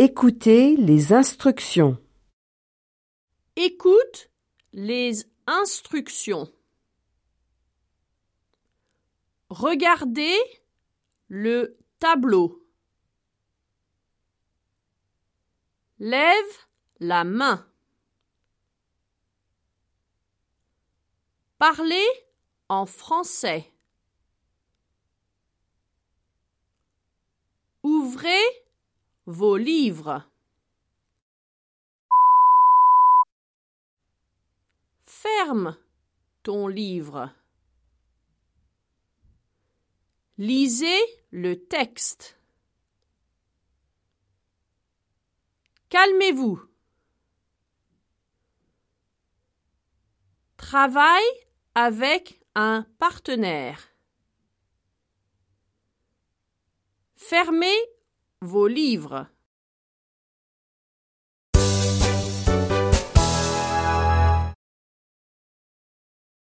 Écoutez les instructions. Écoute les instructions. Regardez le tableau. Lève la main. Parlez en français. Ouvrez vos livres. Ferme ton livre. Lisez le texte. Calmez-vous. Travaille avec un partenaire. Fermez vos livres.